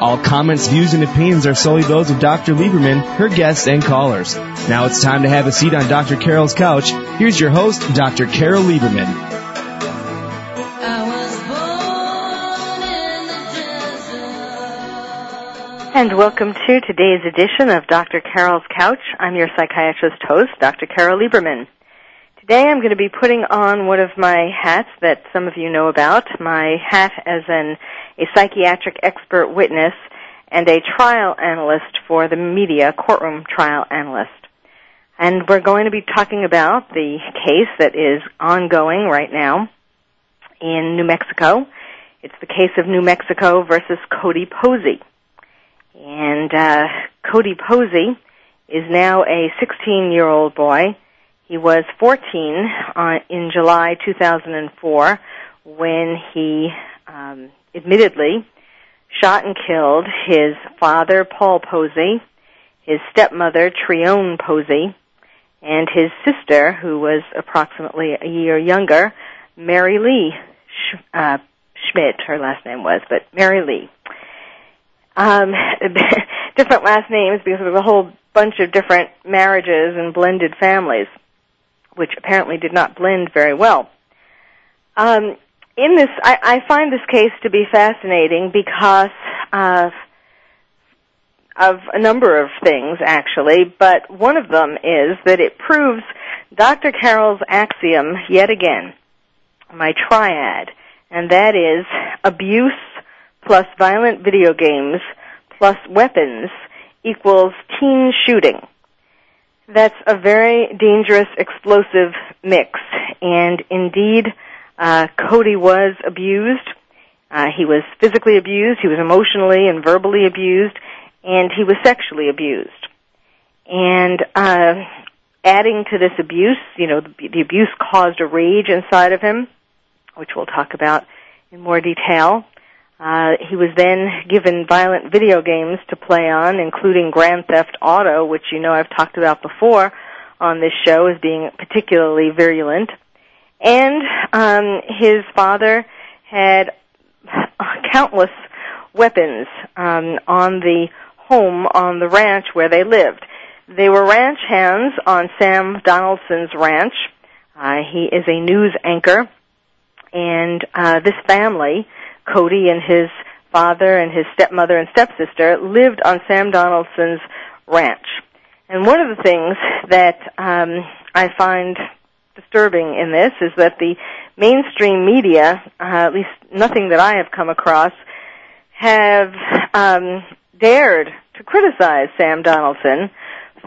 All comments, views, and opinions are solely those of Dr. Lieberman, her guests, and callers. Now it's time to have a seat on Dr. Carol's Couch. Here's your host, Dr. Carol Lieberman. And welcome to today's edition of Dr. Carol's Couch. I'm your psychiatrist host, Dr. Carol Lieberman. Today I'm going to be putting on one of my hats that some of you know about, my hat as an, a psychiatric expert witness and a trial analyst for the media, courtroom trial analyst. And we're going to be talking about the case that is ongoing right now in New Mexico. It's the case of New Mexico versus Cody Posey. And uh, Cody Posey is now a 16 year old boy he was 14 uh, in July 2004 when he um, admittedly shot and killed his father, Paul Posey, his stepmother, Tryone Posey, and his sister, who was approximately a year younger, Marilee Sch- uh, Schmidt, her last name was, but Marilee. Um, different last names because there's a whole bunch of different marriages and blended families which apparently did not blend very well. Um, in this, I, I, find this case to be fascinating because of, of a number of things, actually, but one of them is that it proves Dr. Carol's axiom yet again, my triad, and that is abuse plus violent video games plus weapons equals teen shooting that's a very dangerous, explosive mix. And indeed, uh, Cody was abused. Uh, he was physically abused. He was emotionally and verbally abused, and he was sexually abused. And uh, adding to this abuse, you know, the, the abuse caused a rage inside of him, which we'll talk about in more detail. Uh, he was then given violent video games to play on, including Grand Theft Auto, which you know I've talked about before on this show as being particularly virulent. And um, his father had countless weapons um, on the home on the ranch where they lived. They were ranch hands on Sam Donaldson's ranch. Uh, he is a news anchor, and uh, this family Cody and his father and his stepmother and stepsister lived on Sam Donaldson's ranch. And one of the things that um, I find disturbing in this is that the mainstream media, uh, at least nothing that I have come across, have um, dared to criticize Sam Donaldson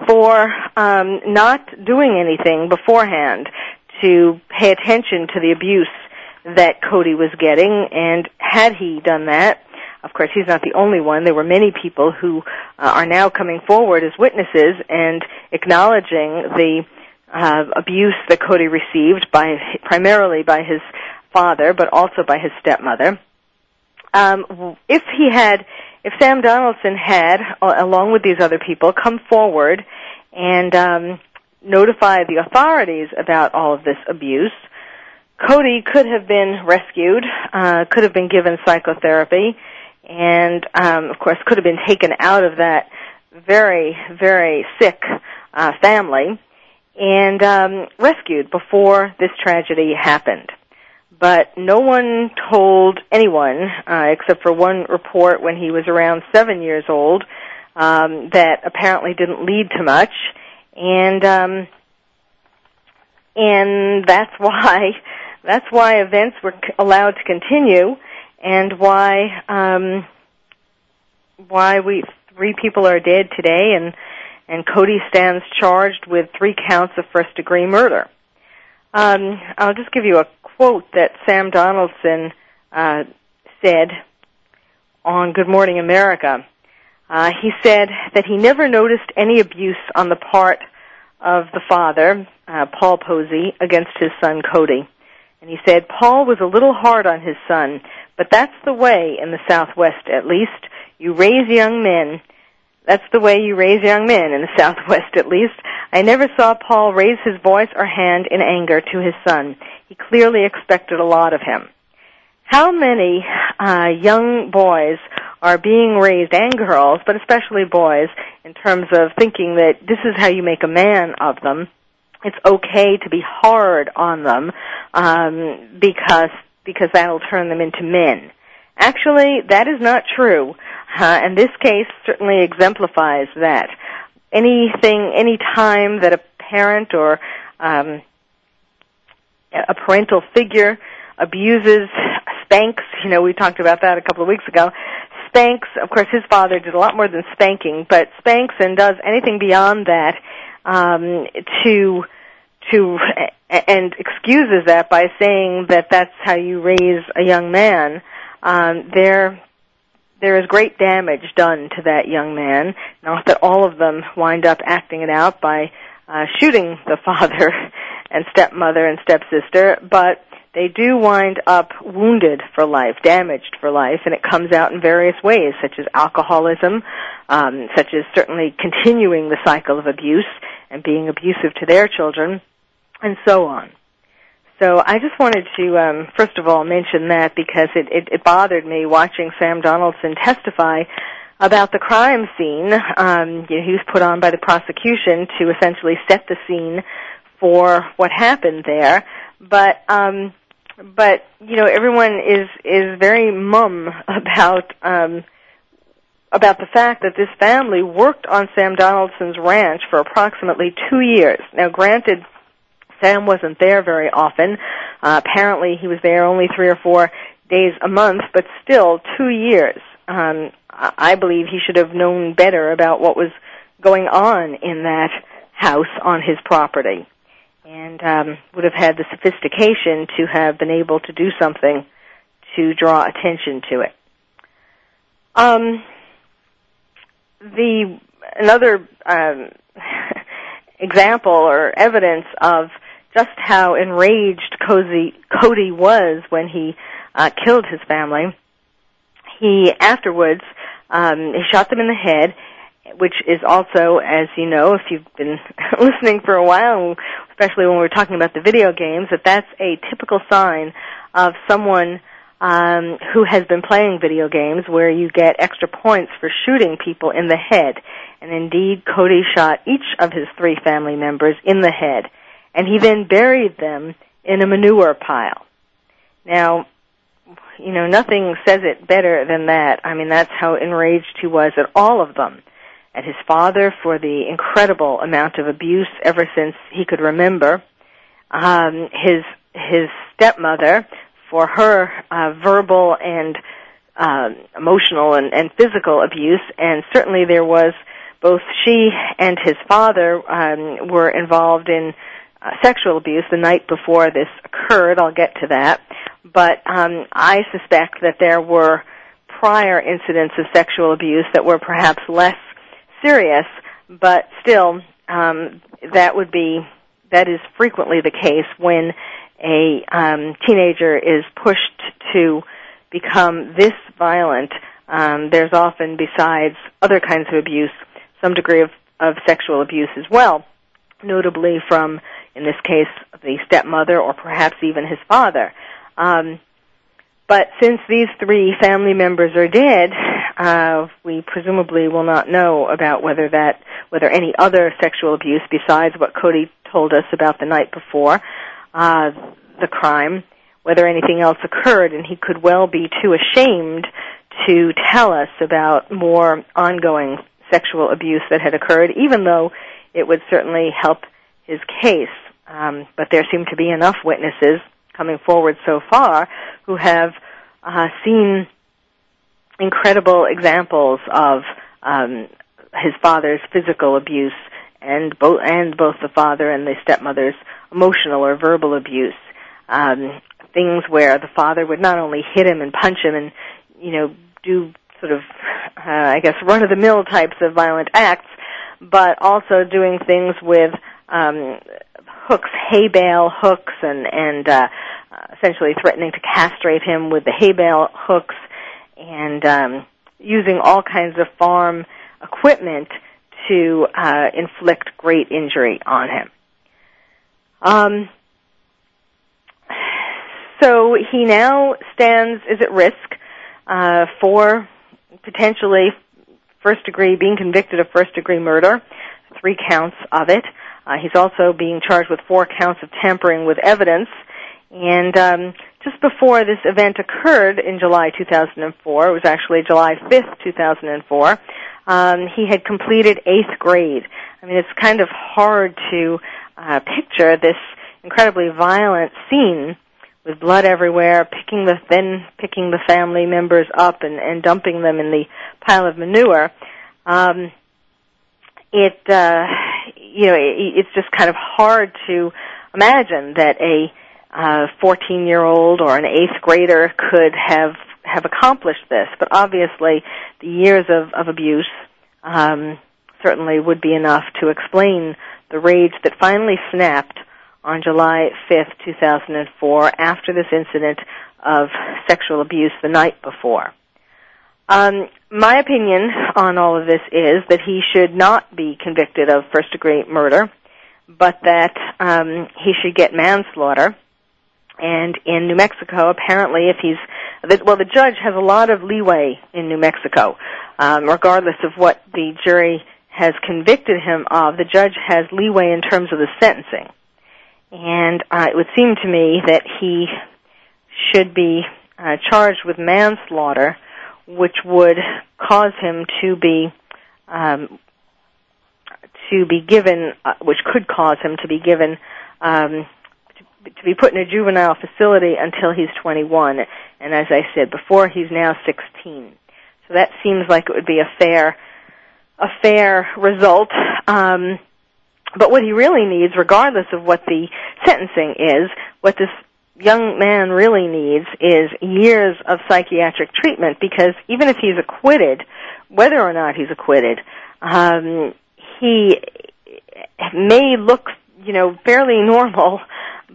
for um, not doing anything beforehand to pay attention to the abuse that Cody was getting, and had he done that, of course, he's not the only one. There were many people who uh, are now coming forward as witnesses and acknowledging the uh, abuse that Cody received by primarily by his father, but also by his stepmother. Um, if he had, if Sam Donaldson had, along with these other people, come forward and um, notified the authorities about all of this abuse, Cody could have been rescued, uh, could have been given psychotherapy, and um, of course could have been taken out of that very, very sick uh, family and um, rescued before this tragedy happened. But no one told anyone, uh, except for one report when he was around seven years old, um, that apparently didn't lead to much, and um, and that's why that's why events were allowed to continue, and why um, why we three people are dead today, and and Cody stands charged with three counts of first degree murder. Um, I'll just give you a quote that Sam Donaldson uh, said on Good Morning America. Uh, he said that he never noticed any abuse on the part of the father, uh, Paul Posey, against his son Cody. And he said, Paul was a little hard on his son, but that's the way in the Southwest at least. You raise young men. That's the way you raise young men in the Southwest at least. I never saw Paul raise his voice or hand in anger to his son. He clearly expected a lot of him. How many uh, young boys are being raised, and girls, but especially boys, in terms of thinking that this is how you make a man of them? It's okay to be hard on them um, because because that'll turn them into men. Actually, that is not true, uh, and this case certainly exemplifies that. Anything, any time that a parent or um, a parental figure abuses, spanks, you know, we talked about that a couple of weeks ago, spanks, of course his father did a lot more than spanking, but spanks and does anything beyond that um, to to and excuses that by saying that that's how you raise a young man. Um, there there is great damage done to that young man. Not that all of them wind up acting it out by uh, shooting the father and stepmother and stepsister, but they do wind up wounded for life, damaged for life, and it comes out in various ways, such as alcoholism, um, such as certainly continuing the cycle of abuse and being abusive to their children, and so on. So I just wanted to, um, first of all, mention that because it, it, it bothered me watching Sam Donaldson testify about the crime scene. Um, you know, he was put on by the prosecution to essentially set the scene for what happened there. But um, but you know, everyone is is very mum about um, about the fact that this family worked on Sam Donaldson's ranch for approximately two years. Now, granted Sam wasn't there very often. Uh, apparently, he was there only three or four days a month, but still two years. Um, I believe he should have known better about what was going on in that house on his property, and um, would have had the sophistication to have been able to do something to draw attention to it. Um, the another um, example or evidence of just how enraged Cozy, Cody was when he uh, killed his family. He afterwards um, he shot them in the head, which is also, as you know, if you've been listening for a while, especially when we're talking about the video games, that that's a typical sign of someone um, who has been playing video games where you get extra points for shooting people in the head. And indeed, Cody shot each of his three family members in the head and he then buried them in a manure pile. Now, you know, nothing says it better than that. I mean, that's how enraged he was at all of them. At his father for the incredible amount of abuse ever since he could remember. Um, his his stepmother for her uh, verbal and uh, emotional and, and physical abuse, and certainly there was both she and his father um, were involved in uh, sexual abuse the night before this occurred. I'll get to that. But um, I suspect that there were prior incidents of sexual abuse that were perhaps less serious, but still, um, that would be that is frequently the case when a um, teenager is pushed to become this violent. Um, there's often, besides other kinds of abuse, some degree of, of sexual abuse as well, notably from in this case, the stepmother or perhaps even his father. Um, but since these three family members are dead, uh, we presumably will not know about whether that, whether any other sexual abuse besides what Cody told us about the night before uh, the crime, whether anything else occurred, and he could well be too ashamed to tell us about more ongoing sexual abuse that had occurred, even though it would certainly help his case. Um, but there seem to be enough witnesses coming forward so far who have uh, seen incredible examples of um, his father's physical abuse and both and both the father and the stepmother's emotional or verbal abuse. Um, things where the father would not only hit him and punch him and you know do sort of uh, I guess run of the mill types of violent acts, but also doing things with um, hooks, hay bale hooks, and and uh, essentially threatening to castrate him with the hay bale hooks, and um, using all kinds of farm equipment to uh, inflict great injury on him. Um, so he now stands is at risk uh, for potentially first degree being convicted of first degree murder, three counts of it. Uh, he's also being charged with four counts of tampering with evidence. And um, just before this event occurred in July 2004, it was actually July 5th, 2004, um, he had completed eighth grade. I mean, it's kind of hard to uh, picture this incredibly violent scene with blood everywhere, picking the then picking the family members up and, and dumping them in the pile of manure. Um, it uh, you know it, it's just kind of hard to imagine that a uh, 14 year old or an eighth grader could have have accomplished this, but obviously the years of, of abuse um, certainly would be enough to explain the rage that finally snapped on July 5th, 2004, after this incident of sexual abuse the night before. Um, my opinion on all of this is that he should not be convicted of first degree murder, but that um, he should get manslaughter. And in New Mexico, apparently, if he's well, the judge has a lot of leeway in New Mexico, um, regardless of what the jury has convicted him of. The judge has leeway in terms of the sentencing and uh, it would seem to me that he should be uh, charged with manslaughter, which would cause him to be um, to be given, uh, which could cause him to be given um, to, to be put in a juvenile facility until he's 21. And as I said before, he's now 16. So that seems like it would be a fair a fair result. Um, but what he really needs, regardless of what the sentencing is, what this young man really needs is years of psychiatric treatment because even if he's acquitted, whether or not he's acquitted, um, he may look, you know, fairly normal,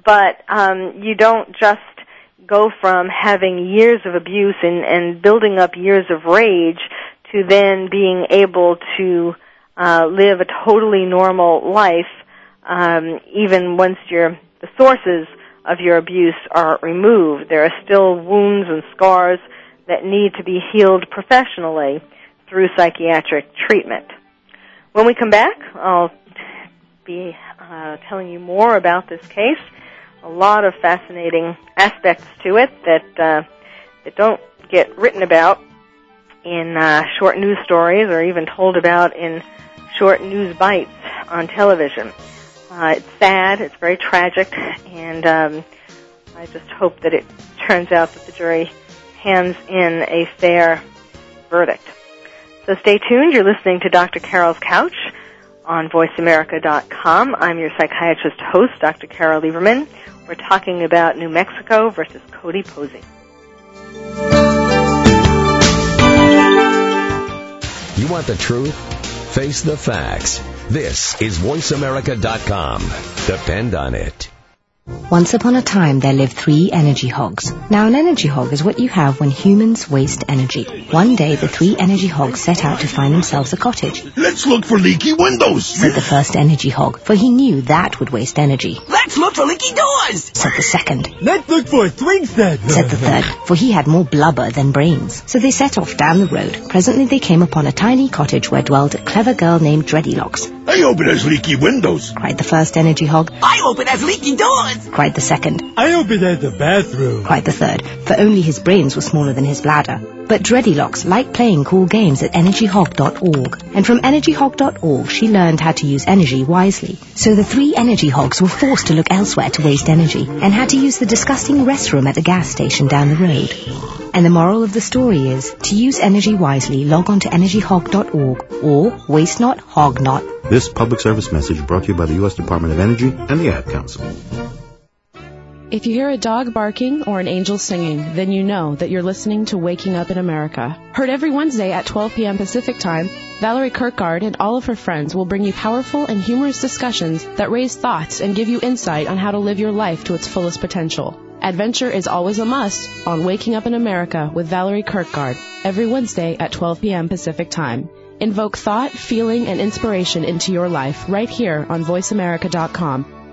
but um, you don't just go from having years of abuse and, and building up years of rage to then being able to uh, live a totally normal life, um, even once your the sources of your abuse are removed. There are still wounds and scars that need to be healed professionally through psychiatric treatment. When we come back, I'll be uh, telling you more about this case. A lot of fascinating aspects to it that uh, that don't get written about in uh, short news stories or even told about in short news bites on television. Uh, it's sad, it's very tragic, and um, I just hope that it turns out that the jury hands in a fair verdict. So stay tuned. You're listening to Dr. Carol's Couch on VoiceAmerica.com. I'm your psychiatrist host, Dr. Carol Lieberman. We're talking about New Mexico versus Cody Posey. You want the truth? Face the facts. This is VoiceAmerica.com. Depend on it. Once upon a time, there lived three energy hogs. Now, an energy hog is what you have when humans waste energy. One day, the three energy hogs set out to find themselves a cottage. Let's look for leaky windows, said the first energy hog, for he knew that would waste energy. Let's look for leaky doors, said the second. Let's look for a swing set, said the third, for he had more blubber than brains. So they set off down the road. Presently, they came upon a tiny cottage where dwelled a clever girl named Dreadylocks. I hope it has leaky windows, cried the first energy hog. I hope it has leaky doors, cried the second. I hope it has a bathroom, cried the third, for only his brains were smaller than his bladder. But Dreadylocks liked playing cool games at energyhog.org, and from energyhog.org she learned how to use energy wisely. So the three energy hogs were forced to look elsewhere to waste energy, and had to use the disgusting restroom at the gas station down the road. And the moral of the story is, to use energy wisely, log on to energyhog.org, or waste not, hog not. This public service message brought to you by the U.S. Department of Energy and the Ad Council. If you hear a dog barking or an angel singing, then you know that you're listening to Waking Up in America. Heard every Wednesday at 12 p.m. Pacific Time Valerie Kirkgard and all of her friends will bring you powerful and humorous discussions that raise thoughts and give you insight on how to live your life to its fullest potential. Adventure is always a must on Waking Up in America with Valerie Kirkgard every Wednesday at 12 p.m. Pacific Time. Invoke thought, feeling, and inspiration into your life right here on VoiceAmerica.com.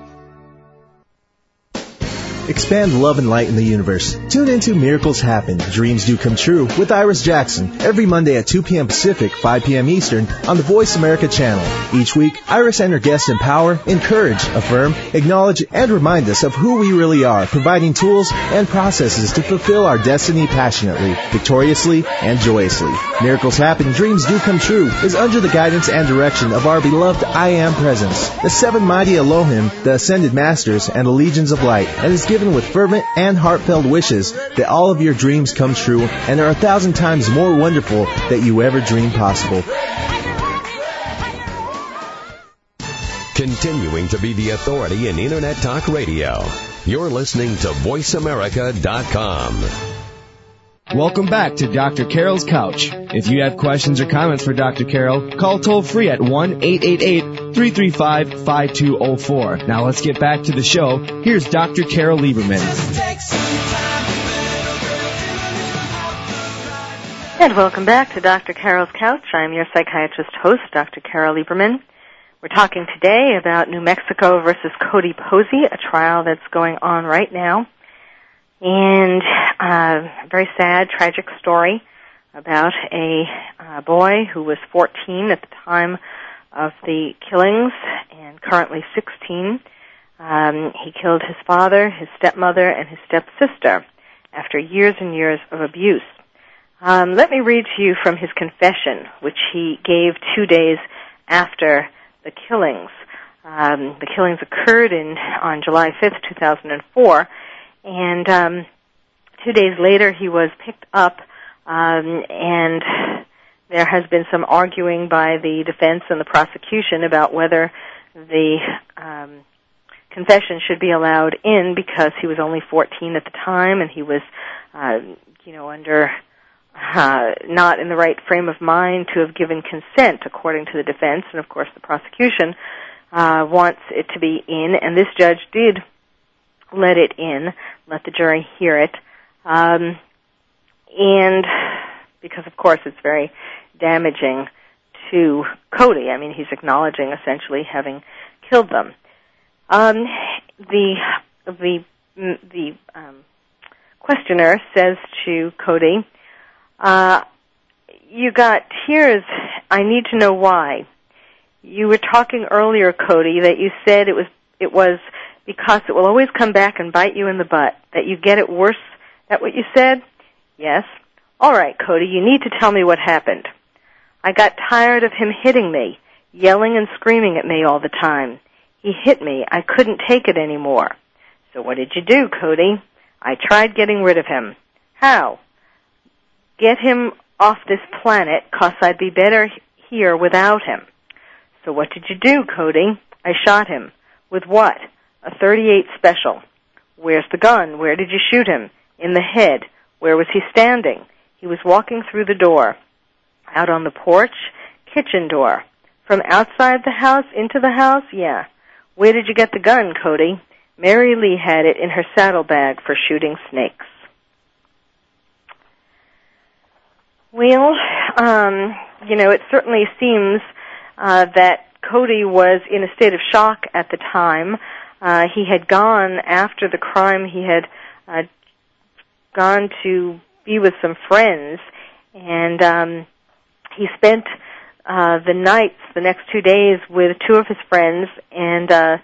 Expand love and light in the universe. Tune into Miracles Happen, Dreams Do Come True with Iris Jackson every Monday at 2 p.m. Pacific, 5 p.m. Eastern on the Voice America channel. Each week, Iris and her guests empower, encourage, affirm, acknowledge, and remind us of who we really are, providing tools and processes to fulfill our destiny passionately, victoriously, and joyously. Miracles Happen, Dreams Do Come True is under the guidance and direction of our beloved I Am Presence, the seven mighty Elohim, the Ascended Masters, and the Legions of Light, and is given with fervent and heartfelt wishes that all of your dreams come true and are a thousand times more wonderful that you ever dreamed possible. Continuing to be the authority in Internet Talk Radio. You're listening to VoiceAmerica.com. Welcome back to Dr. Carol's Couch. If you have questions or comments for Dr. Carol, call toll free at 1-888-335-5204. Now let's get back to the show. Here's Dr. Carol Lieberman. And welcome back to Dr. Carol's Couch. I'm your psychiatrist host, Dr. Carol Lieberman. We're talking today about New Mexico versus Cody Posey, a trial that's going on right now. And uh, a very sad, tragic story about a uh, boy who was 14 at the time of the killings and currently 16. Um, he killed his father, his stepmother, and his stepsister after years and years of abuse. Um, let me read to you from his confession, which he gave two days after the killings. Um, the killings occurred in on July 5th, 2004, and um, two days later he was picked up, um, and there has been some arguing by the defense and the prosecution about whether the um, confession should be allowed in because he was only 14 at the time and he was, uh, you know, under uh, not in the right frame of mind to have given consent, according to the defense, and of course the prosecution uh, wants it to be in, and this judge did let it in, let the jury hear it, um, and because of course it's very damaging to Cody. I mean, he's acknowledging essentially having killed them. Um, the the the um, questioner says to Cody, uh, "You got tears. I need to know why." You were talking earlier, Cody, that you said it was it was because it will always come back and bite you in the butt. That you get it worse. That what you said? Yes. All right, Cody. You need to tell me what happened. I got tired of him hitting me, yelling and screaming at me all the time. He hit me. I couldn't take it anymore. So what did you do, Cody? I tried getting rid of him. How? Get him off this planet, cause I'd be better here without him. So what did you do, Cody? I shot him. With what? A 38 special. Where's the gun? Where did you shoot him? In the head. Where was he standing? He was walking through the door. Out on the porch? Kitchen door. From outside the house into the house? Yeah. Where did you get the gun, Cody? Marilee had it in her saddlebag for shooting snakes. Well, um, you know, it certainly seems uh, that Cody was in a state of shock at the time. Uh, he had gone after the crime. He had uh, gone to be with some friends, and um, he spent uh, the nights, the next two days, with two of his friends and uh,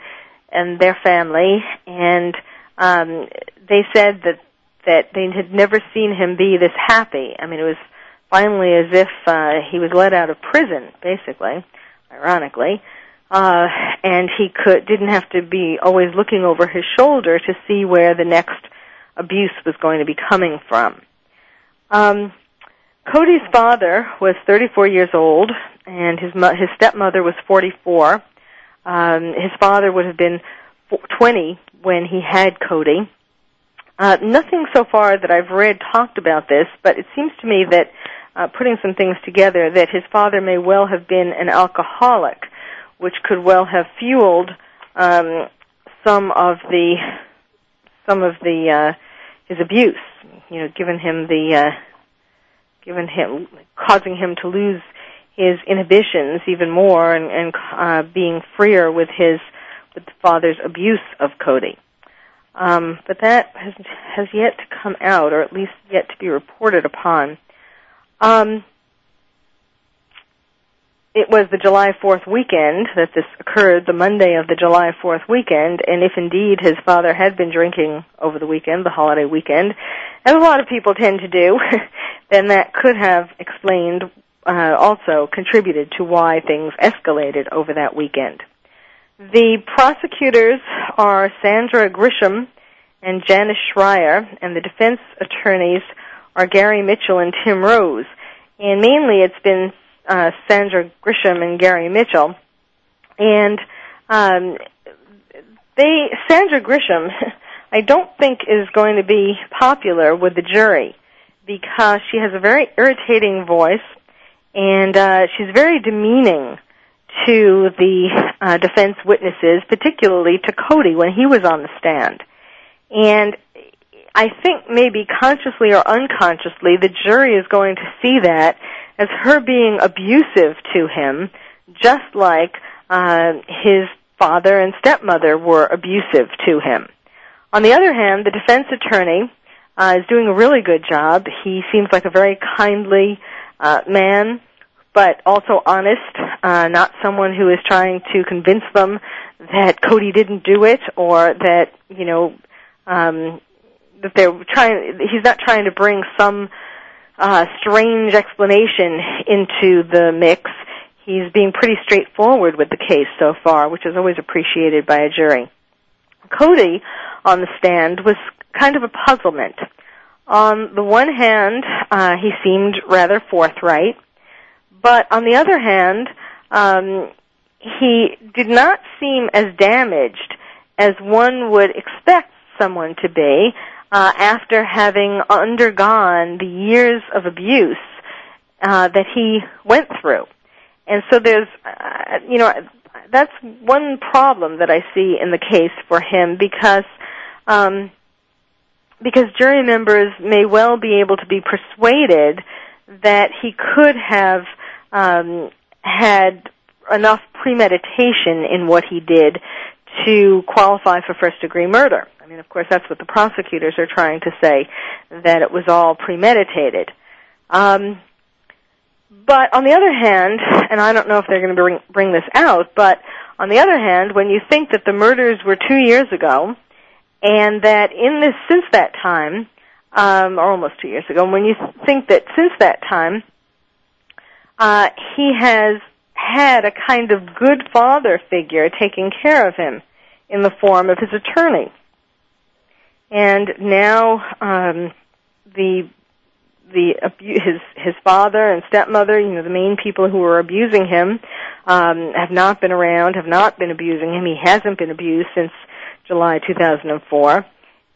and their family, and um, they said that that they had never seen him be this happy. I mean, it was finally as if uh, he was let out of prison, basically, ironically, uh, and he could didn't have to be always looking over his shoulder to see where the next abuse was going to be coming from. Um, Cody's father was 34 years old, and his mo- his stepmother was 44. Um, his father would have been 20 when he had Cody. Uh, nothing so far that I've read talked about this, but it seems to me that uh, putting some things together that his father may well have been an alcoholic, which could well have fueled um, some of the some of the uh, his abuse. You know, given him the uh, given him causing him to lose his inhibitions even more and, and uh, being freer with his with the father's abuse of Cody. Um, but that has has yet to come out, or at least yet to be reported upon. Um, it was the July 4th weekend that this occurred, the Monday of the July 4th weekend, and if indeed his father had been drinking over the weekend, the holiday weekend, as a lot of people tend to do, then that could have explained, uh, also contributed to why things escalated over that weekend. The prosecutors are Sandra Grisham and Janice Schreier, and the defense attorneys are Gary Mitchell and Tim Rose. And mainly it's been uh, Sandra Grisham and Gary Mitchell. And um, they, Sandra Grisham, I don't think is going to be popular with the jury because she has a very irritating voice and uh, she's very demeaning to the uh, defense witnesses, particularly to Cody when he was on the stand. And I think maybe consciously or unconsciously, the jury is going to see that as her being abusive to him, just like uh, his father and stepmother were abusive to him. On the other hand, the defense attorney uh, is doing a really good job. He seems like a very kindly uh, man, but also honest, uh, not someone who is trying to convince them that Cody didn't do it or that you know um, that they're trying. He's not trying to bring some uh, strange explanation into the mix. He's being pretty straightforward with the case so far, which is always appreciated by a jury. Cody on the stand was kind of a puzzlement. On the one hand, uh, he seemed rather forthright, but on the other hand, um, he did not seem as damaged as one would expect someone to be uh, after having undergone the years of abuse uh, that he went through. And so there's, uh, you know, that's one problem that I see in the case for him because, um, because jury members may well be able to be persuaded that he could have um, had enough premeditation in what he did to qualify for first degree murder. I mean, of course, that's what the prosecutors are trying to say, that it was all premeditated. Um, but on the other hand, and I don't know if they're going to bring, bring this out, but on the other hand, when you think that the murders were two years ago, and that in this, since that time, um, or almost two years ago, when you think that since that time, uh, he has had a kind of good father figure taking care of him in the form of his attorney. And now um, the the abu- his his father and stepmother, you know, the main people who were abusing him, um, have not been around, have not been abusing him. He hasn't been abused since July 2004,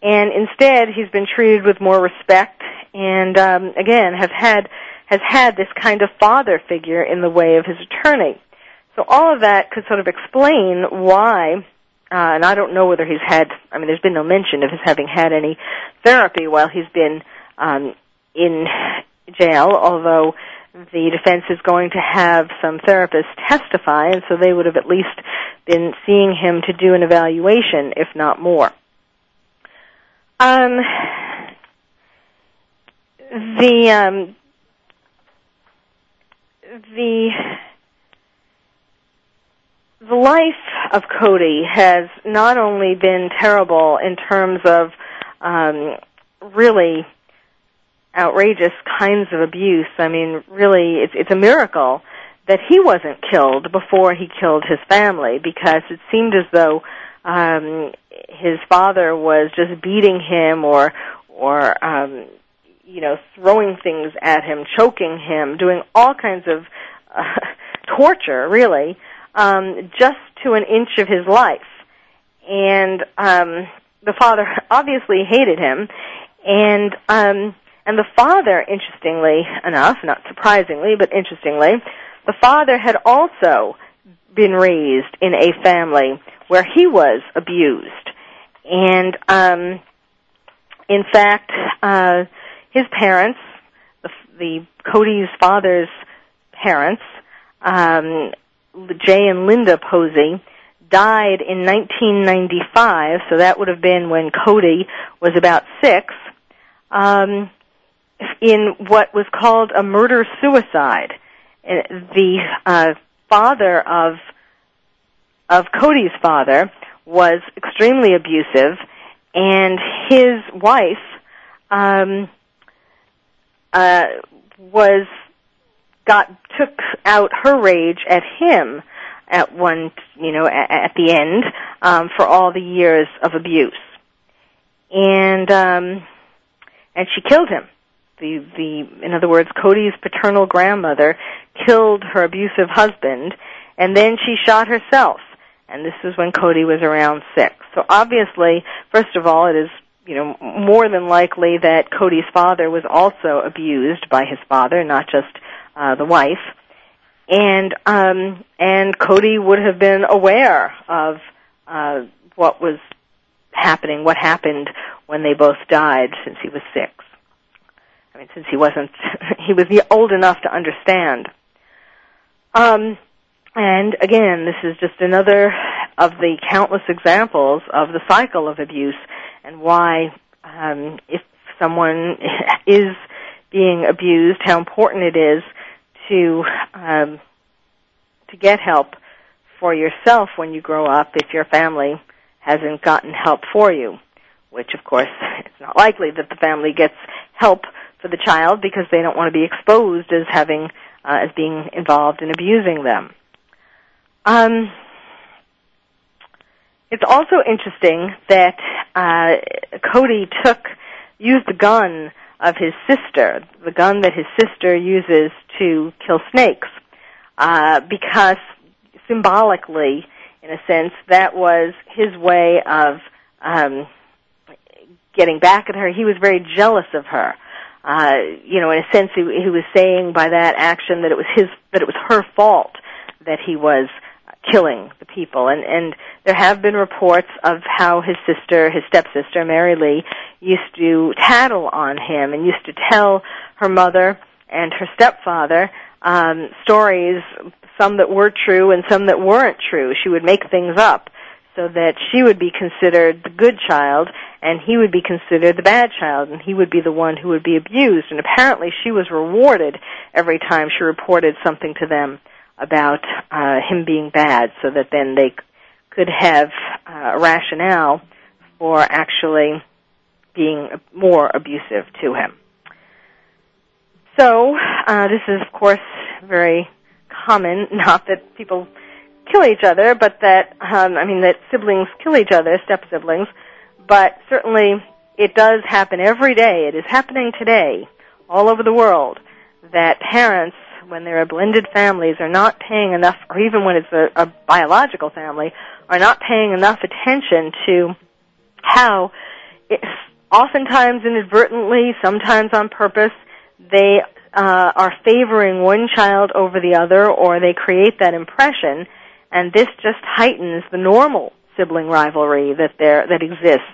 and instead he's been treated with more respect, and um, again have had has had this kind of father figure in the way of his attorney. So all of that could sort of explain why uh, and I don't know whether he's had. I mean, there's been no mention of his having had any therapy while he's been um, in jail. Although the defense is going to have some therapists testify, and so they would have at least been seeing him to do an evaluation, if not more. Um, the um, the the life of Cody has not only been terrible in terms of um, really outrageous kinds of abuse. I mean, really, it's it's a miracle that he wasn't killed before he killed his family because it seemed as though um, his father was just beating him or or um, you know throwing things at him, choking him, doing all kinds of uh, torture, really um, just to an inch of his life. And um, the father obviously hated him, and um, and the father, interestingly enough, not surprisingly, but interestingly, the father had also been raised in a family where he was abused. And um, in fact, uh, his parents, the, the Cody's father's parents, um, Jay and Linda Posey, died in 1995, so that would have been when Cody was about six, um, in what was called a murder suicide. The uh, father of of Cody's father was extremely abusive, and his wife um, uh, was got took out her rage at him at one, you know, at, at the end um, for all the years of abuse, and um, and she killed him. The the in other words, Cody's paternal grandmother killed her abusive husband, and then she shot herself. And this is when Cody was around six. So obviously, first of all, it is you know more than likely that Cody's father was also abused by his father, not just uh, the wife and um, and Cody would have been aware of uh, what was happening, what happened when they both died, since he was six. I mean, since he wasn't, he was old enough to understand. Um, and again, this is just another of the countless examples of the cycle of abuse and why, um, if someone is being abused, how important it is to um, to get help for yourself when you grow up if your family hasn't gotten help for you. Which, of course, it's not likely that the family gets help for the child because they don't want to be exposed as having uh, as being involved in abusing them. Um, it's also interesting that uh, Cody took used the gun of his sister, the gun that his sister uses to kill snakes, uh, because symbolically, in a sense, that was his way of um, getting back at her. He was very jealous of her. Uh, you know, in a sense, he, he was saying by that action that it was his, that it was her fault that he was killing the people. And, and there have been reports of how his sister, his stepsister, Marilee, used to tattle on him and used to tell her mother and her stepfather um, stories, some that were true and some that weren't true. She would make things up so that she would be considered the good child and he would be considered the bad child and he would be the one who would be abused. And apparently she was rewarded every time she reported something to them about uh, him being bad so that then they could have uh, a rationale for actually being more abusive to him. So, uh, this is of course very common, not that people kill each other, but that, um, I mean that siblings kill each other, step siblings, but certainly it does happen every day. It is happening today all over the world that parents when there are blended families are not paying enough, or even when it's a, a biological family, are not paying enough attention to how, oftentimes inadvertently, sometimes on purpose, they uh, are favoring one child over the other, or they create that impression, and this just heightens the normal sibling rivalry that there that exists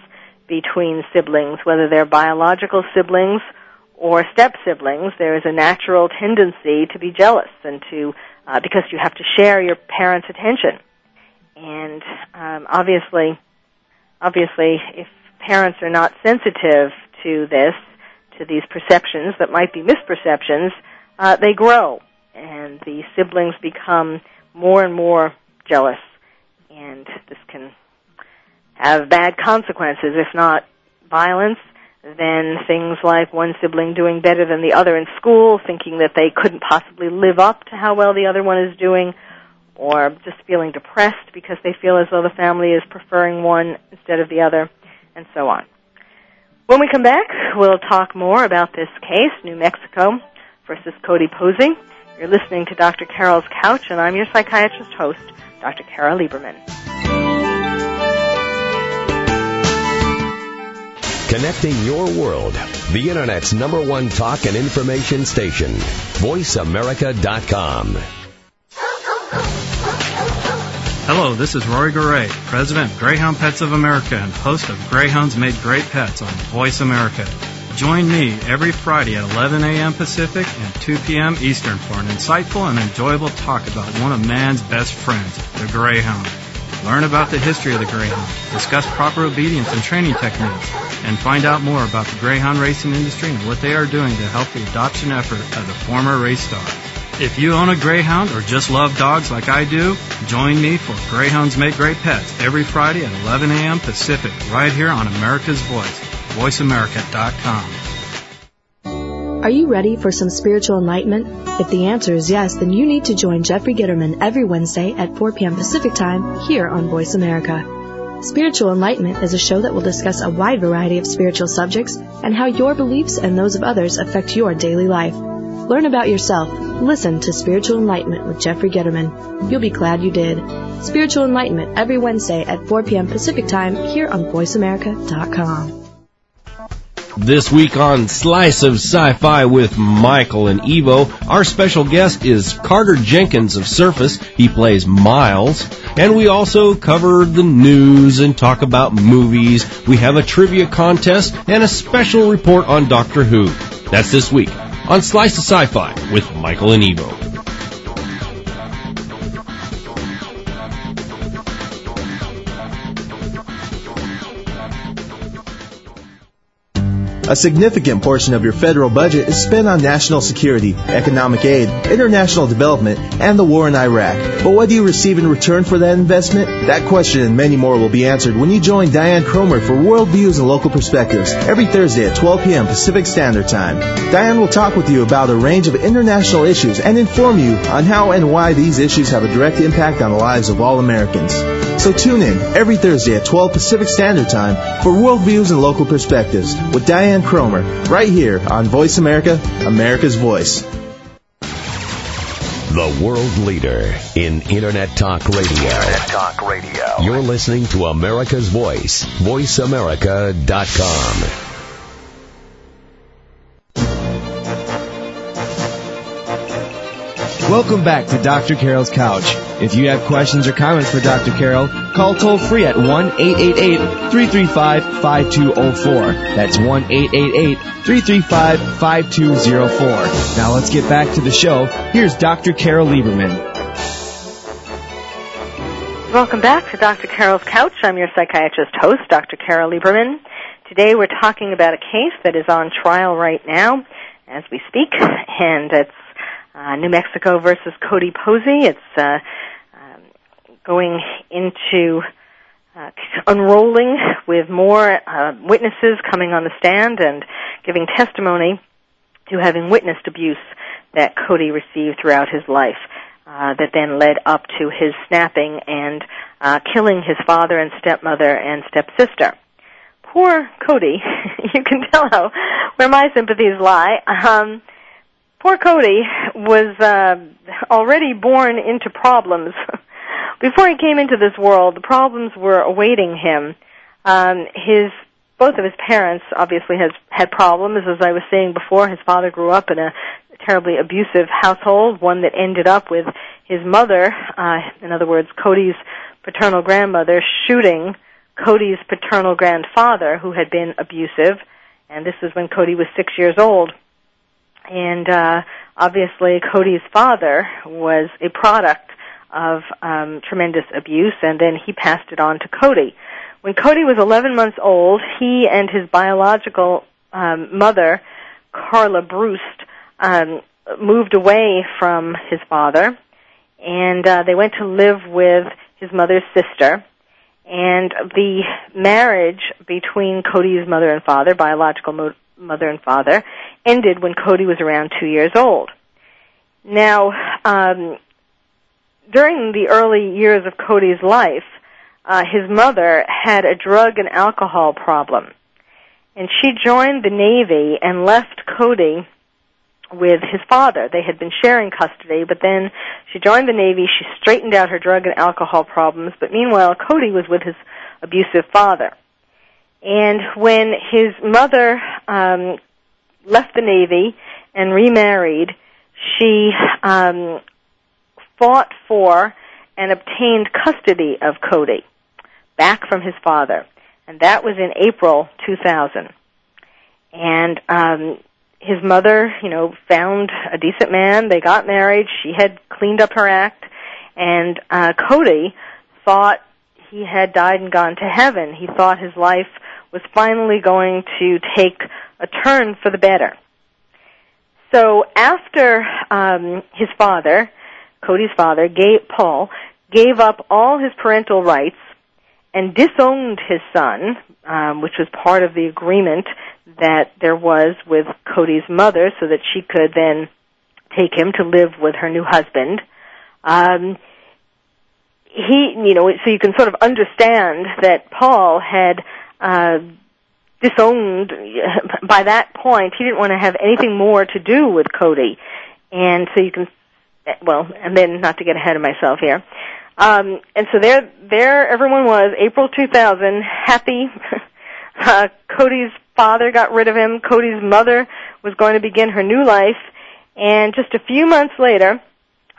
between siblings, whether they're biological siblings or step siblings, there is a natural tendency to be jealous and to uh, because you have to share your parents' attention. And um, obviously, obviously, if parents are not sensitive to this, to these perceptions that might be misperceptions, uh, they grow, and the siblings become more and more jealous, and this can have bad consequences, if not violence, then things like one sibling doing better than the other in school, thinking that they couldn't possibly live up to how well the other one is doing, or just feeling depressed because they feel as though the family is preferring one instead of the other, and so on. When we come back, we'll talk more about this case, New Mexico versus Cody Posey. You're listening to Dr. Carol's Couch, and I'm your psychiatrist host, Dr. Carol Lieberman. Connecting your world. The Internet's number one talk and information station. VoiceAmerica.com. Hello, this is Roy Garay, President of Greyhound Pets of America and host of Greyhounds Made Great Pets on Voice America. Join me every Friday at 11 a.m. Pacific and 2 p.m. Eastern for an insightful and enjoyable talk about one of man's best friends, the Greyhound. Learn about the history of the Greyhound, discuss proper obedience and training techniques, and find out more about the Greyhound racing industry and what they are doing to help the adoption effort of the former race star. If you own a Greyhound or just love dogs like I do, join me for Greyhounds Make Great Pets every Friday at 11 a.m. Pacific, right here on America's Voice, voiceamerica.com. Are you ready for some spiritual enlightenment? If the answer is yes, then you need to join Jeffrey Gitterman every Wednesday at 4 p.m. Pacific Time here on Voice America. Spiritual Enlightenment is a show that will discuss a wide variety of spiritual subjects and how your beliefs and those of others affect your daily life. Learn about yourself. Listen to Spiritual Enlightenment with Jeffrey Gitterman. You'll be glad you did. Spiritual Enlightenment every Wednesday at 4 p.m. Pacific Time here on VoiceAmerica.com. This week on Slice of Sci-Fi with Michael and Evo, our special guest is Carter Jenkins of Surface. He plays Miles. And we also cover the news and talk about movies. We have a trivia contest and a special report on Doctor Who. That's this week on Slice of Sci-Fi with Michael and Evo. A significant portion of your federal budget is spent on national security, economic aid, international development, and the war in Iraq. But what do you receive in return for that investment? That question and many more will be answered when you join Diane Cromer for World Views and Local Perspectives every Thursday at 12 p.m. Pacific Standard Time. Diane will talk with you about a range of international issues and inform you on how and why these issues have a direct impact on the lives of all Americans. So tune in every Thursday at 12 Pacific Standard Time for World Views and Local Perspectives with Diane Cromer, right here on Voice America, America's Voice. The world leader in Internet Talk Radio. Internet Talk Radio. You're listening to America's Voice, voiceamerica.com. Welcome back to Dr. Carol's Couch. If you have questions or comments for Dr. Carol, call toll free at 1-888-335-5204. That's 1-888-335-5204. Now let's get back to the show. Here's Dr. Carol Lieberman. Welcome back to Dr. Carol's Couch. I'm your psychiatrist host, Dr. Carol Lieberman. Today we're talking about a case that is on trial right now as we speak, and it's uh, New Mexico versus Cody Posey. It's uh, um, going into uh, unrolling with more uh, witnesses coming on the stand and giving testimony to having witnessed abuse that Cody received throughout his life. Uh, that then led up to his snapping and uh, killing his father and stepmother and stepsister. Poor Cody, you can tell how where my sympathies lie. Um, poor Cody was uh, already born into problems. Before he came into this world, the problems were awaiting him. Um, his both of his parents obviously has had problems. As I was saying before, his father grew up in a terribly abusive household, one that ended up with his mother, uh, in other words, Cody's paternal grandmother, shooting Cody's paternal grandfather, who had been abusive. And this was when Cody was six years old and uh, obviously Cody's father was a product of um, tremendous abuse, and then he passed it on to Cody. When Cody was 11 months old, he and his biological um, mother, Carla Bruce, um, moved away from his father, and uh, they went to live with his mother's sister. And the marriage between Cody's mother and father, biological mo- mother and father, ended when Cody was around two years old. Now, um, during the early years of Cody's life, uh, his mother had a drug and alcohol problem. And she joined the Navy and left Cody with his father. They had been sharing custody, but then she joined the Navy. She straightened out her drug and alcohol problems, but meanwhile, Cody was with his abusive father. And when his mother um, left the Navy and remarried, she um, fought for and obtained custody of Cody back from his father. And that was in April 2000. And um, his mother, you know, found a decent man. They got married. She had cleaned up her act. And uh, Cody thought he had died and gone to heaven. He thought his life was finally going to take a turn for the better. So after um, his father, Cody's father, gave, Paul, gave up all his parental rights and disowned his son, um, which was part of the agreement that there was with Cody's mother, so that she could then take him to live with her new husband. Um, he, you know, so you can sort of understand that Paul had uh, disowned. By that point, he didn't want to have anything more to do with Cody, and so you can, well, and then not to get ahead of myself here. Um, and so there, there, everyone was April 2000, happy. uh, Cody's father got rid of him. Cody's mother was going to begin her new life, and just a few months later,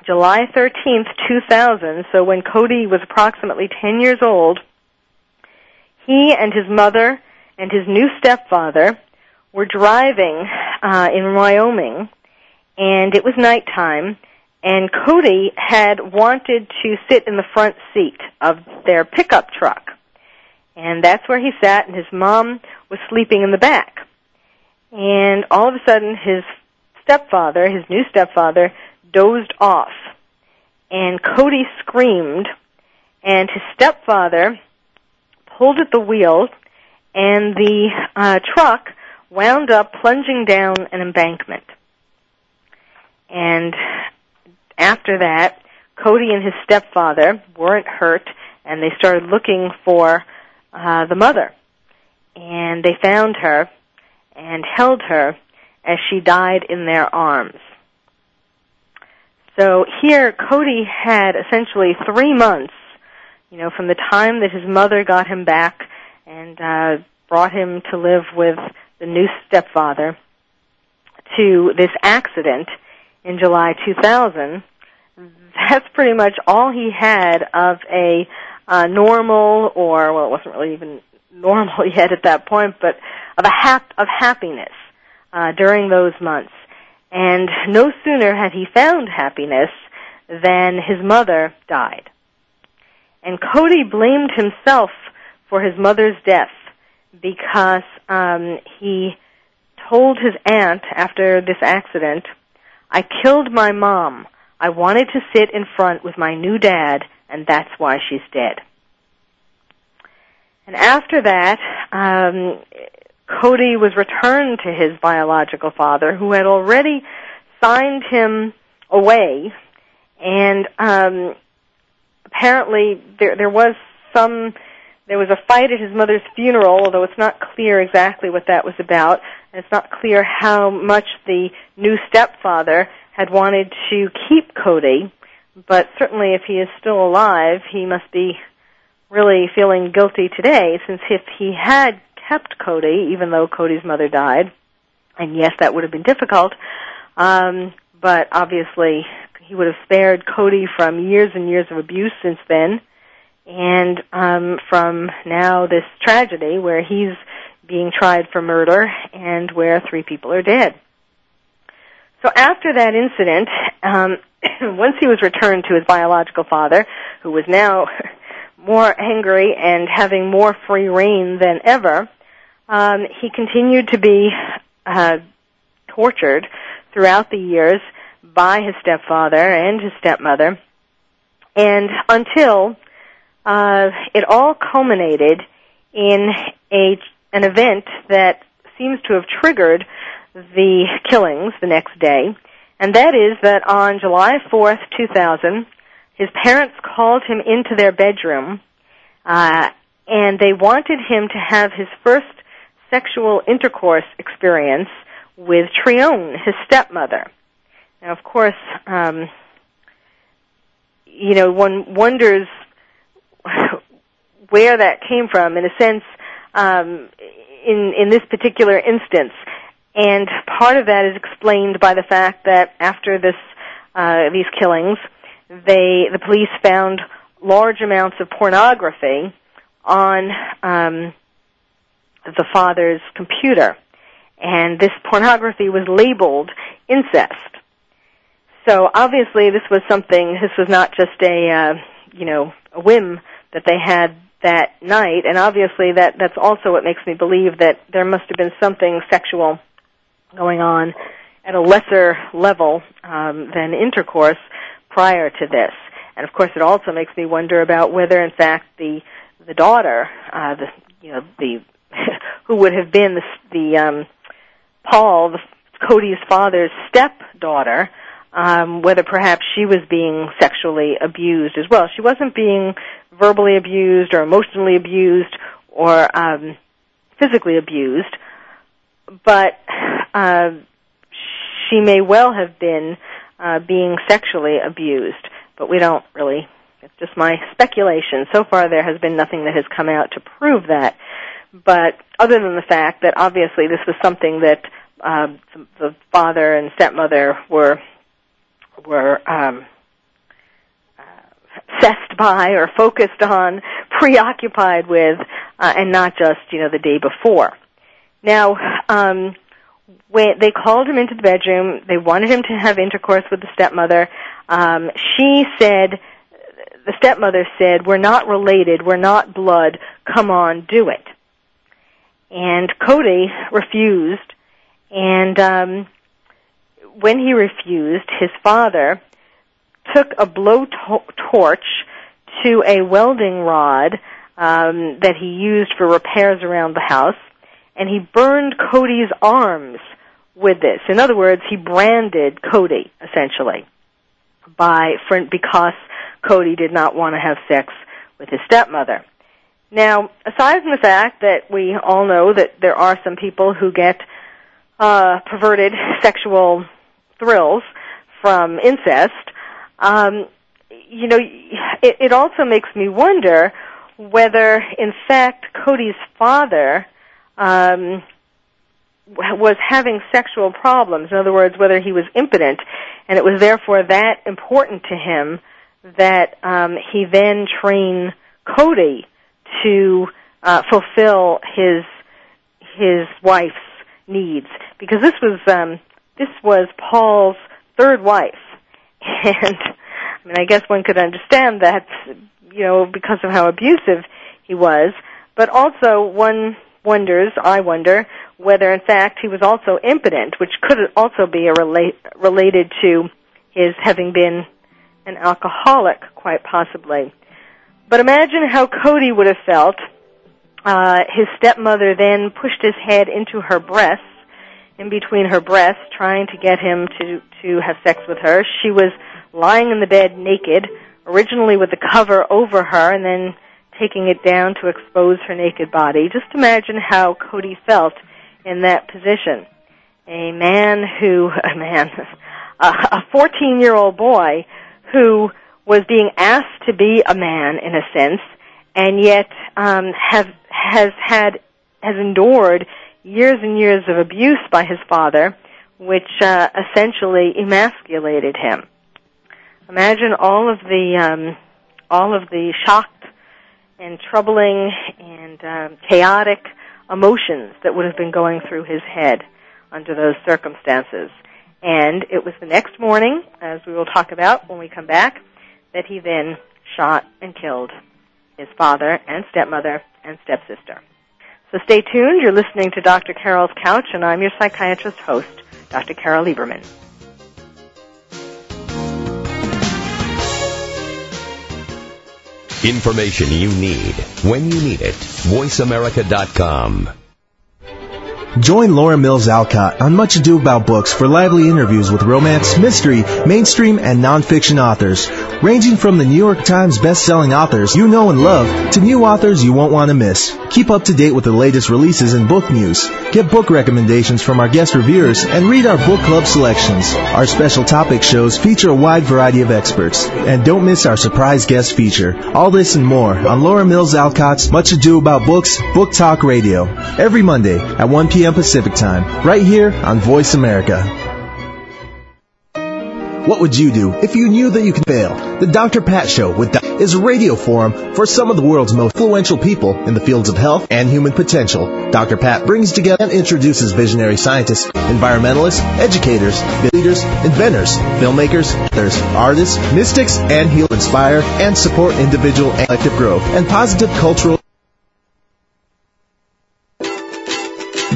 July 13th, 2000, so when Cody was approximately 10 years old, he and his mother and his new stepfather were driving uh, in Wyoming, and it was nighttime, and Cody had wanted to sit in the front seat of their pickup truck. And that's where he sat, and his mom was sleeping in the back. And all of a sudden, his stepfather, his new stepfather, dozed off. And Cody screamed, and his stepfather pulled at the wheel, and the uh, truck wound up plunging down an embankment. And after that, Cody and his stepfather weren't hurt, and they started looking for uh, the mother. And they found her and held her as she died in their arms. So here, Cody had essentially three months, you know, from the time that his mother got him back and uh, brought him to live with the new stepfather to this accident in July 2000. That's pretty much all he had of a uh, normal, or well, it wasn't really even normal yet at that point, but of a hap- of happiness uh, during those months. And no sooner had he found happiness than his mother died. And Cody blamed himself for his mother's death because um, he told his aunt after this accident, I killed my mom. I wanted to sit in front with my new dad, and that's why she's dead. And after that, um, Cody was returned to his biological father, who had already signed him away, and um, apparently there there was some there was a fight at his mother's funeral, although it's not clear exactly what that was about. And it's not clear how much the new stepfather had wanted to keep Cody, but certainly if he is still alive, he must be really feeling guilty today, since if he had kept Cody, even though Cody's mother died, and yes, that would have been difficult, um, but obviously he would have spared Cody from years and years of abuse since then, and um, from now this tragedy where he's being tried for murder and where three people are dead. So after that incident, um, once he was returned to his biological father, who was now more angry and having more free reign than ever, um, he continued to be uh, tortured throughout the years by his stepfather and his stepmother, and until uh, it all culminated in a an event that seems to have triggered the killings the next day, and that is that on July 4th, 2000, his parents called him into their bedroom, uh, and they wanted him to have his first sexual intercourse experience with Tryone, his stepmother. Now, of course, um, you know, one wonders where that came from. In a sense, um, in in this particular instance, and part of that is explained by the fact that after this uh, these killings, they the police found large amounts of pornography on um, the father's computer, and this pornography was labeled incest. So obviously, this was something. This was not just a uh, you know a whim that they had that night, and obviously that that's also what makes me believe that there must have been something sexual going on at a lesser level um, than intercourse prior to this. And of course, it also makes me wonder about whether, in fact, the the daughter, uh, the you know the who would have been the, the um, Paul, the, Cody's father's stepdaughter, um, whether perhaps she was being sexually abused as well. She wasn't being verbally abused or emotionally abused or um, physically abused, but uh, she may well have been uh, being sexually abused. But we don't really. It's just my speculation. So far, there has been nothing that has come out to prove that. But other than the fact that obviously this was something that uh, the father and stepmother were were um, obsessed by or focused on, preoccupied with, uh, and not just you know the day before. Now, um, when they called him into the bedroom, they wanted him to have intercourse with the stepmother. Um, she said, the stepmother said, "We're not related. We're not blood. Come on, do it." And Cody refused, and um, when he refused, his father took a blow torch to a welding rod um, that he used for repairs around the house, and he burned Cody's arms with this. In other words, he branded Cody essentially by for, because Cody did not want to have sex with his stepmother. Now, aside from the fact that we all know that there are some people who get uh, perverted sexual thrills from incest, um, you know, it, it also makes me wonder whether, in fact, Cody's father um, was having sexual problems. In other words, whether he was impotent, and it was therefore that important to him that um, he then train Cody to uh, fulfill his his wife's needs, because this was um, this was Paul's third wife, and I mean, I guess one could understand that, you know, because of how abusive he was, but also one wonders, I wonder, whether in fact he was also impotent, which could also be a relate, related to his having been an alcoholic, quite possibly. But imagine how Cody would have felt. Uh, his stepmother then pushed his head into her breasts, in between her breasts, trying to get him to to have sex with her. She was lying in the bed naked, originally with the cover over her, and then taking it down to expose her naked body. Just imagine how Cody felt in that position. A man who, a man, a 14 year old boy who was being asked to be a man in a sense, and yet um, have has had has endured years and years of abuse by his father, which uh, essentially emasculated him. Imagine all of the um, all of the shocked and troubling and um, chaotic emotions that would have been going through his head under those circumstances. And it was the next morning, as we will talk about when we come back, that he then shot and killed his father and stepmother and stepsister. So stay tuned. You're listening to Dr. Carol's Couch, and I'm your psychiatrist host, Dr. Carol Lieberman. Information you need when you need it. VoiceAmerica.com. Join Laura Mills Alcott on Much Ado About Books for lively interviews with romance, mystery, mainstream, and nonfiction authors. ranging from the New York Times best-selling authors you know and love to new authors you won't want to miss. Keep up to date with the latest releases and book news. Get book recommendations from our guest reviewers and read our book club selections. Our special topic shows feature a wide variety of experts. And don't miss our surprise guest feature. All this and more on Laura Mills Alcott's Much Ado About Books, Book Talk Radio. Every Monday at 1 p.m. Pacific Time, right here on Voice America. What would you do if you knew that you could fail? The Dr. Pat Show with is a radio forum for some of the world's most influential people in the fields of health and human potential. Dr. Pat brings together and introduces visionary scientists, environmentalists, educators, leaders, inventors, filmmakers, authors, artists, mystics, and heal, inspire, and support individual and collective growth and positive cultural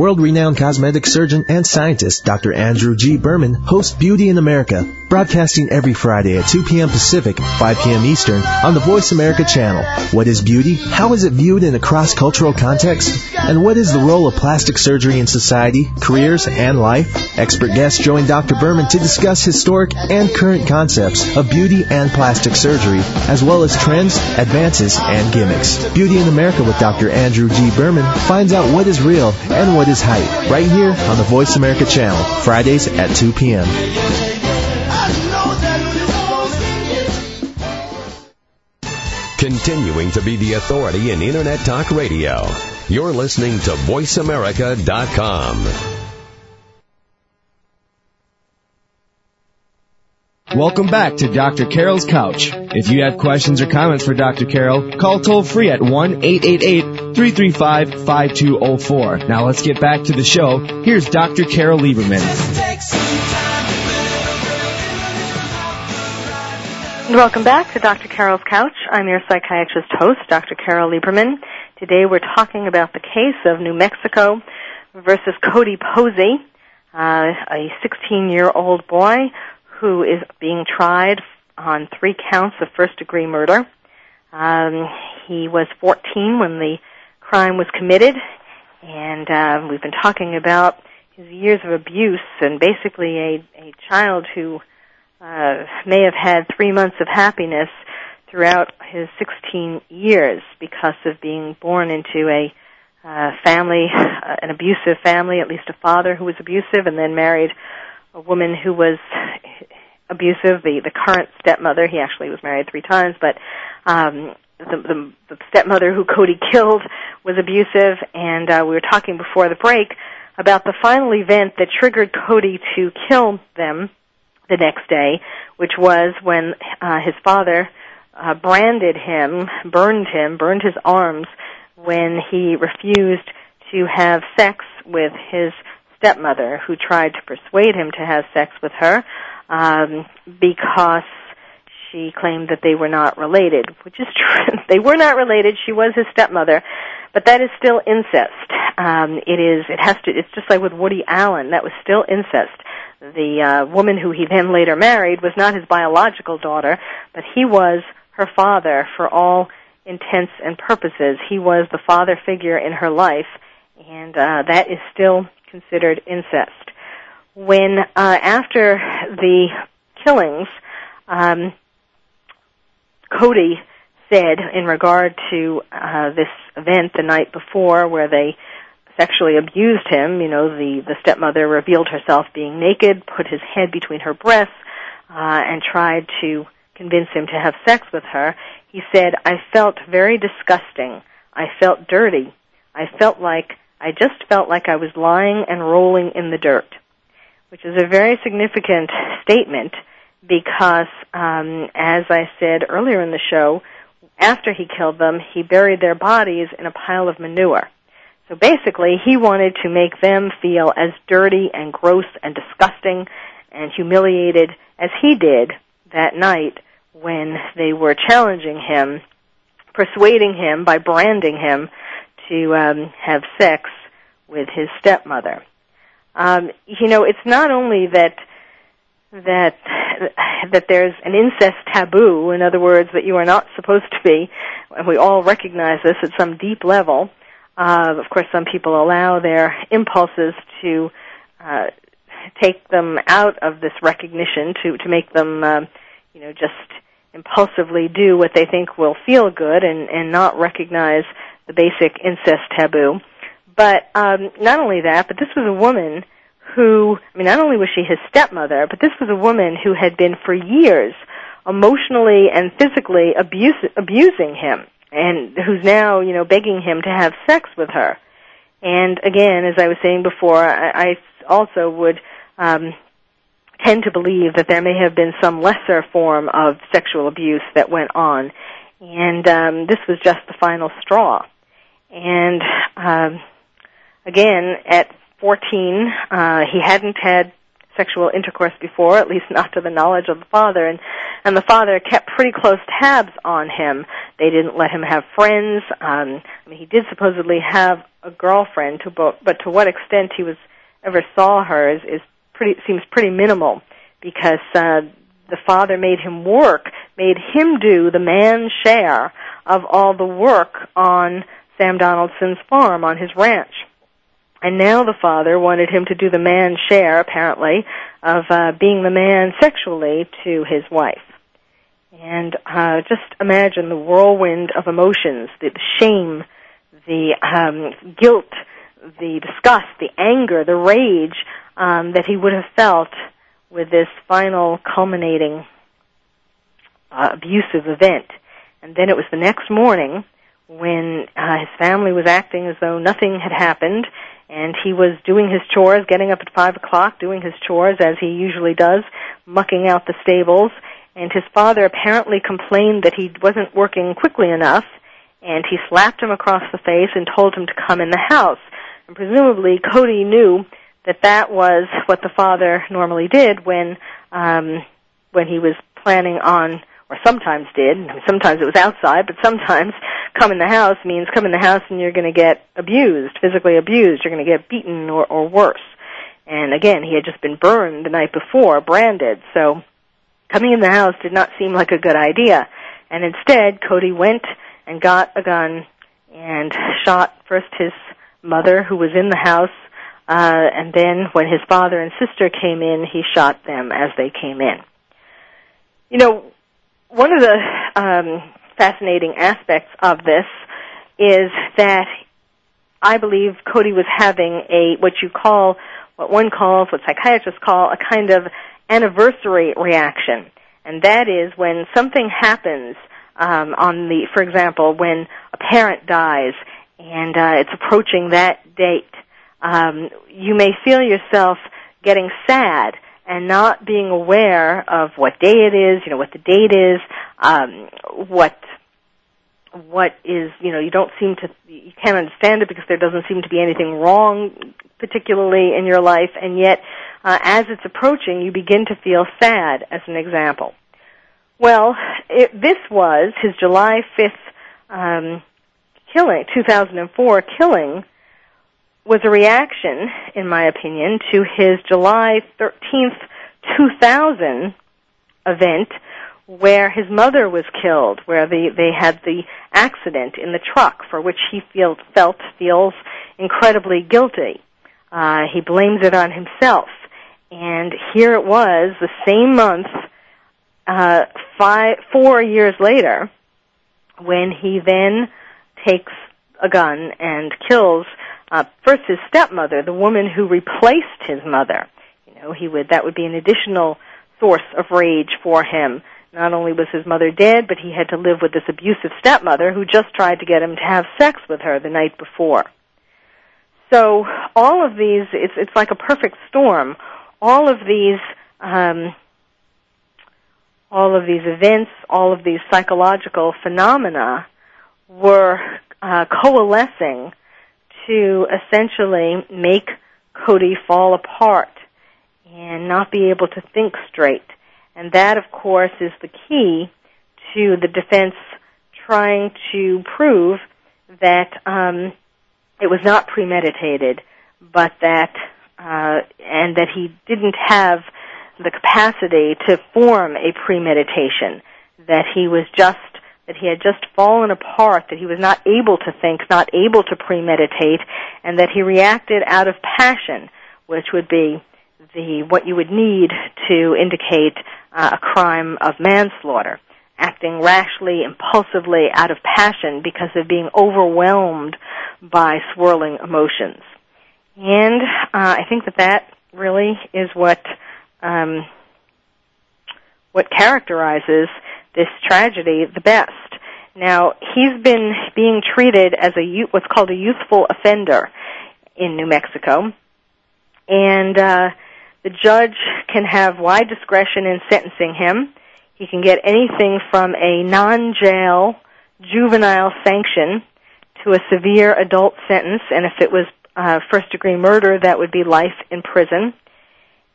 World-renowned cosmetic surgeon and scientist Dr. Andrew G. Berman hosts Beauty in America, broadcasting every Friday at 2 p.m. Pacific, 5 p.m. Eastern on the Voice America channel. What is beauty? How is it viewed in a cross-cultural context? And what is the role of plastic surgery in society, careers, and life? Expert guests join Dr. Berman to discuss historic and current concepts of beauty and plastic surgery, as well as trends, advances, and gimmicks. Beauty in America with Dr. Andrew G. Berman finds out what is real and what is hype right here on the Voice America channel, Fridays at 2 p.m. Continuing to be the authority in Internet Talk Radio. You're listening to VoiceAmerica.com. Welcome back to Dr. Carol's Couch. If you have questions or comments for Dr. Carol, call toll free at 1-888-335-5204. Now let's get back to the show. Here's Dr. Carol Lieberman. Welcome back to Dr. Carol's Couch. I'm your psychiatrist host, Dr. Carol Lieberman. Today we're talking about the case of New Mexico versus Cody Posey, uh, a 16-year-old boy who is being tried on three counts of first degree murder. Um, he was 14 when the crime was committed, and uh, we've been talking about his years of abuse and basically a, a child who uh, may have had three months of happiness throughout his 16 years because of being born into a uh, family, uh, an abusive family, at least a father who was abusive, and then married a woman who was abusive. The the current stepmother, he actually was married three times, but um, the, the the stepmother who Cody killed was abusive. And uh, we were talking before the break about the final event that triggered Cody to kill them the next day, which was when uh, his father uh, branded him, burned him, burned his arms when he refused to have sex with his stepmother, who tried to persuade him to have sex with her um, because she claimed that they were not related, which is true. they were not related. She was his stepmother, but that is still incest. Um, it is. It has to. It's just like with Woody Allen. That was still incest. The uh, woman who he then later married was not his biological daughter, but he was her father for all intents and purposes. He was the father figure in her life, and uh, that is still considered incest when uh, after the killings, um, Cody said in regard to uh, this event the night before where they sexually abused him, you know, the, the stepmother revealed herself being naked, put his head between her breasts, uh, and tried to convince him to have sex with her. He said, I felt very disgusting. I felt dirty. I felt like, I just felt like I was lying and rolling in the dirt which is a very significant statement because, um, as I said earlier in the show, after he killed them, he buried their bodies in a pile of manure. So basically, he wanted to make them feel as dirty and gross and disgusting and humiliated as he did that night when they were challenging him, persuading him by branding him to um, have sex with his stepmother. Um, you know, it's not only that that that there's an incest taboo, in other words, that you are not supposed to be, and we all recognize this at some deep level. Uh, of course, some people allow their impulses to uh, take them out of this recognition, to to make them, uh, you know, just impulsively do what they think will feel good, and and not recognize the basic incest taboo. But um, not only that, but this was a woman who, I mean, not only was she his stepmother, but this was a woman who had been for years emotionally and physically abuse, abusing him, and who's now, you know, begging him to have sex with her. And again, as I was saying before, I, I also would um, tend to believe that there may have been some lesser form of sexual abuse that went on, and um, this was just the final straw. And um, again, at 14, uh, he hadn't had sexual intercourse before, at least not to the knowledge of the father, and and the father kept pretty close tabs on him. They didn't let him have friends. Um, I mean, he did supposedly have a girlfriend, to bo- but to what extent he was ever saw her is, is pretty seems pretty minimal, because uh, the father made him work, made him do the man's share of all the work on Sam Donaldson's farm on his ranch. And now the father wanted him to do the man's share, apparently, of uh, being the man sexually to his wife. And uh, just imagine the whirlwind of emotions, the, shame, the um, guilt, the disgust, the anger, the rage um, that he would have felt with this final culminating uh, abusive event. And then it was the next morning when uh, his family was acting as though nothing had happened and he was doing his chores, getting up at five o'clock, doing his chores as he usually does, mucking out the stables. And his father apparently complained that he wasn't working quickly enough, and he slapped him across the face and told him to come in the house. And presumably, Cody knew that that was what the father normally did when um, when he was planning on or sometimes did. Sometimes it was outside, but sometimes come in the house means come in the house and you're going to get abused, physically abused. You're going to get beaten or, or worse. And again, he had just been burned the night before, branded. So coming in the house did not seem like a good idea. And instead, Cody went and got a gun and shot first his mother, who was in the house, uh, and then when his father and sister came in, he shot them as they came in. You know, one of the um, fascinating aspects of this is that I believe Cody was having a what you call what one calls what psychiatrists call a kind of anniversary reaction, and that is when something happens um, on the, for example, when a parent dies and uh, it's approaching that date, um, you may feel yourself getting sad and not being aware of what day it is, you know, what the date is, um, what what is, you know, you don't seem to, you can't understand it because there doesn't seem to be anything wrong particularly in your life, and yet, uh, as it's approaching, you begin to feel sad, as an example. Well, it, this was his July 5th um, killing, 2004 killing, was a reaction, in my opinion, to his July 13th, 2000 event where his mother was killed, where they, they had the accident in the truck for which he feel, felt, feels incredibly guilty. Uh, he blames it on himself. And here it was, the same month, uh, five, four years later, when he then takes a gun and kills uh, first his stepmother, the woman who replaced his mother. You know, he would that would be an additional source of rage for him. Not only was his mother dead, but he had to live with this abusive stepmother who just tried to get him to have sex with her the night before. So all of these, it's it's like a perfect storm. All of these, um, all of these events, all of these psychological phenomena were uh, coalescing to essentially make Cody fall apart and not be able to think straight. And that, of course, is the key to the defense trying to prove that um, it was not premeditated, but that uh, and that he didn't have the capacity to form a premeditation, that he was just that he had just fallen apart, that he was not able to think, not able to premeditate, and that he reacted out of passion, which would be the what you would need to indicate uh, a crime of manslaughter, acting rashly, impulsively, out of passion because of being overwhelmed by swirling emotions. And uh, I think that that really is what um, what characterizes this tragedy the best. Now he's been being treated as a what's called a youthful offender in New Mexico, and uh, the judge can have wide discretion in sentencing him. He can get anything from a non-jail juvenile sanction to a severe adult sentence, and if it was uh, first degree murder, that would be life in prison.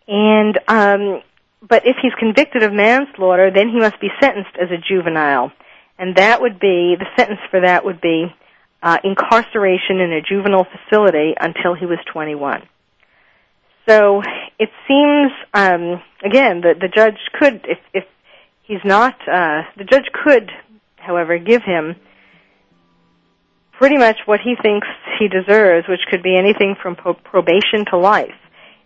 And um, but if he's convicted of manslaughter, then he must be sentenced as a juvenile, and that would be the sentence for that would be uh, incarceration in a juvenile facility until he was 21. So it seems, um, again, that the judge could, if, if he's not, uh, the judge could, however, give him pretty much what he thinks he deserves, which could be anything from pro- probation to life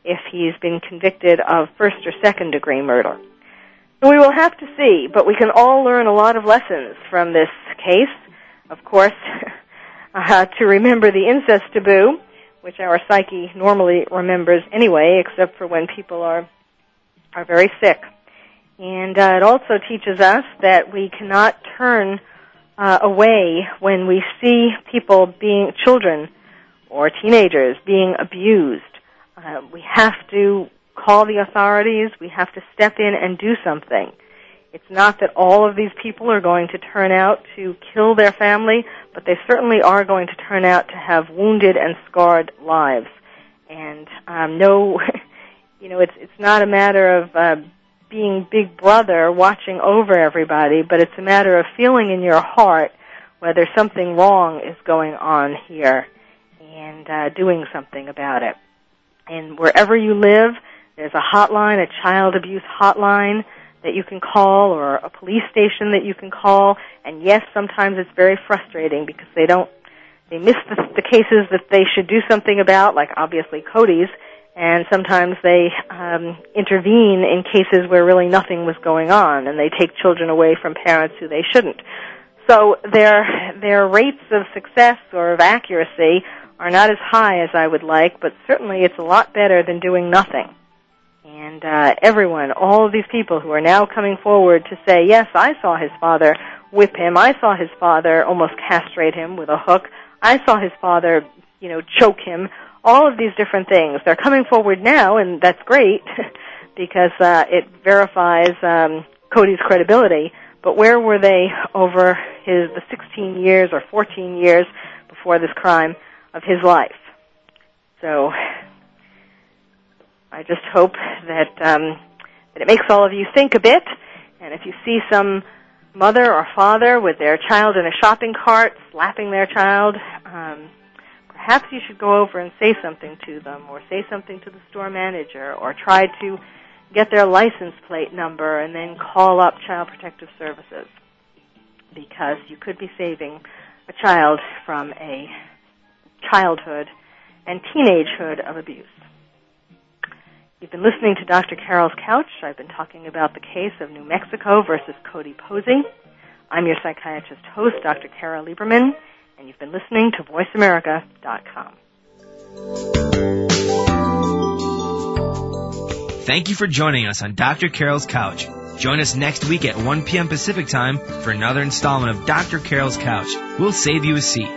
if he's been convicted of first or second degree murder. So we will have to see, but we can all learn a lot of lessons from this case. Of course, uh, to remember the incest taboo, which our psyche normally remembers anyway, except for when people are are very sick. And uh, it also teaches us that we cannot turn uh, away when we see people being children or teenagers being abused. Uh, we have to call the authorities. We have to step in and do something. It's not that all of these people are going to turn out to kill their family, but they certainly are going to turn out to have wounded and scarred lives. And um, no, you know, it's it's not a matter of uh, being Big Brother watching over everybody, but it's a matter of feeling in your heart whether something wrong is going on here and uh, doing something about it. And wherever you live, there's a hotline, a child abuse hotline that you can call or a police station that you can call. And yes, sometimes it's very frustrating because they don't, they miss the, the cases that they should do something about, like obviously Cody's, and sometimes they um, intervene in cases where really nothing was going on, and they take children away from parents who they shouldn't. So their their rates of success or of accuracy are not as high as I would like, but certainly it's a lot better than doing nothing. And uh, everyone, all of these people who are now coming forward to say, yes, I saw his father whip him. I saw his father almost castrate him with a hook. I saw his father, you know, choke him. All of these different things. They're coming forward now, and that's great because uh, it verifies um, Cody's credibility. But where were they over his the 16 years or 14 years before this crime of his life? So I just hope that um, that it makes all of you think a bit. And if you see some mother or father with their child in a shopping cart slapping their child, um, perhaps you should go over and say something to them, or say something to the store manager, or try to get their license plate number and then call up Child Protective Services because you could be saving a child from a childhood and teenagehood of abuse. You've been listening to Dr. Carol's Couch. I've been talking about the case of New Mexico versus Cody Posey. I'm your psychiatrist host, Dr. Carol Lieberman, and you've been listening to VoiceAmerica.com. Thank you for joining us on Dr. Carol's Couch. Join us next week at 1 p.m. Pacific Time for another installment of Dr. Carol's Couch. We'll save you a seat.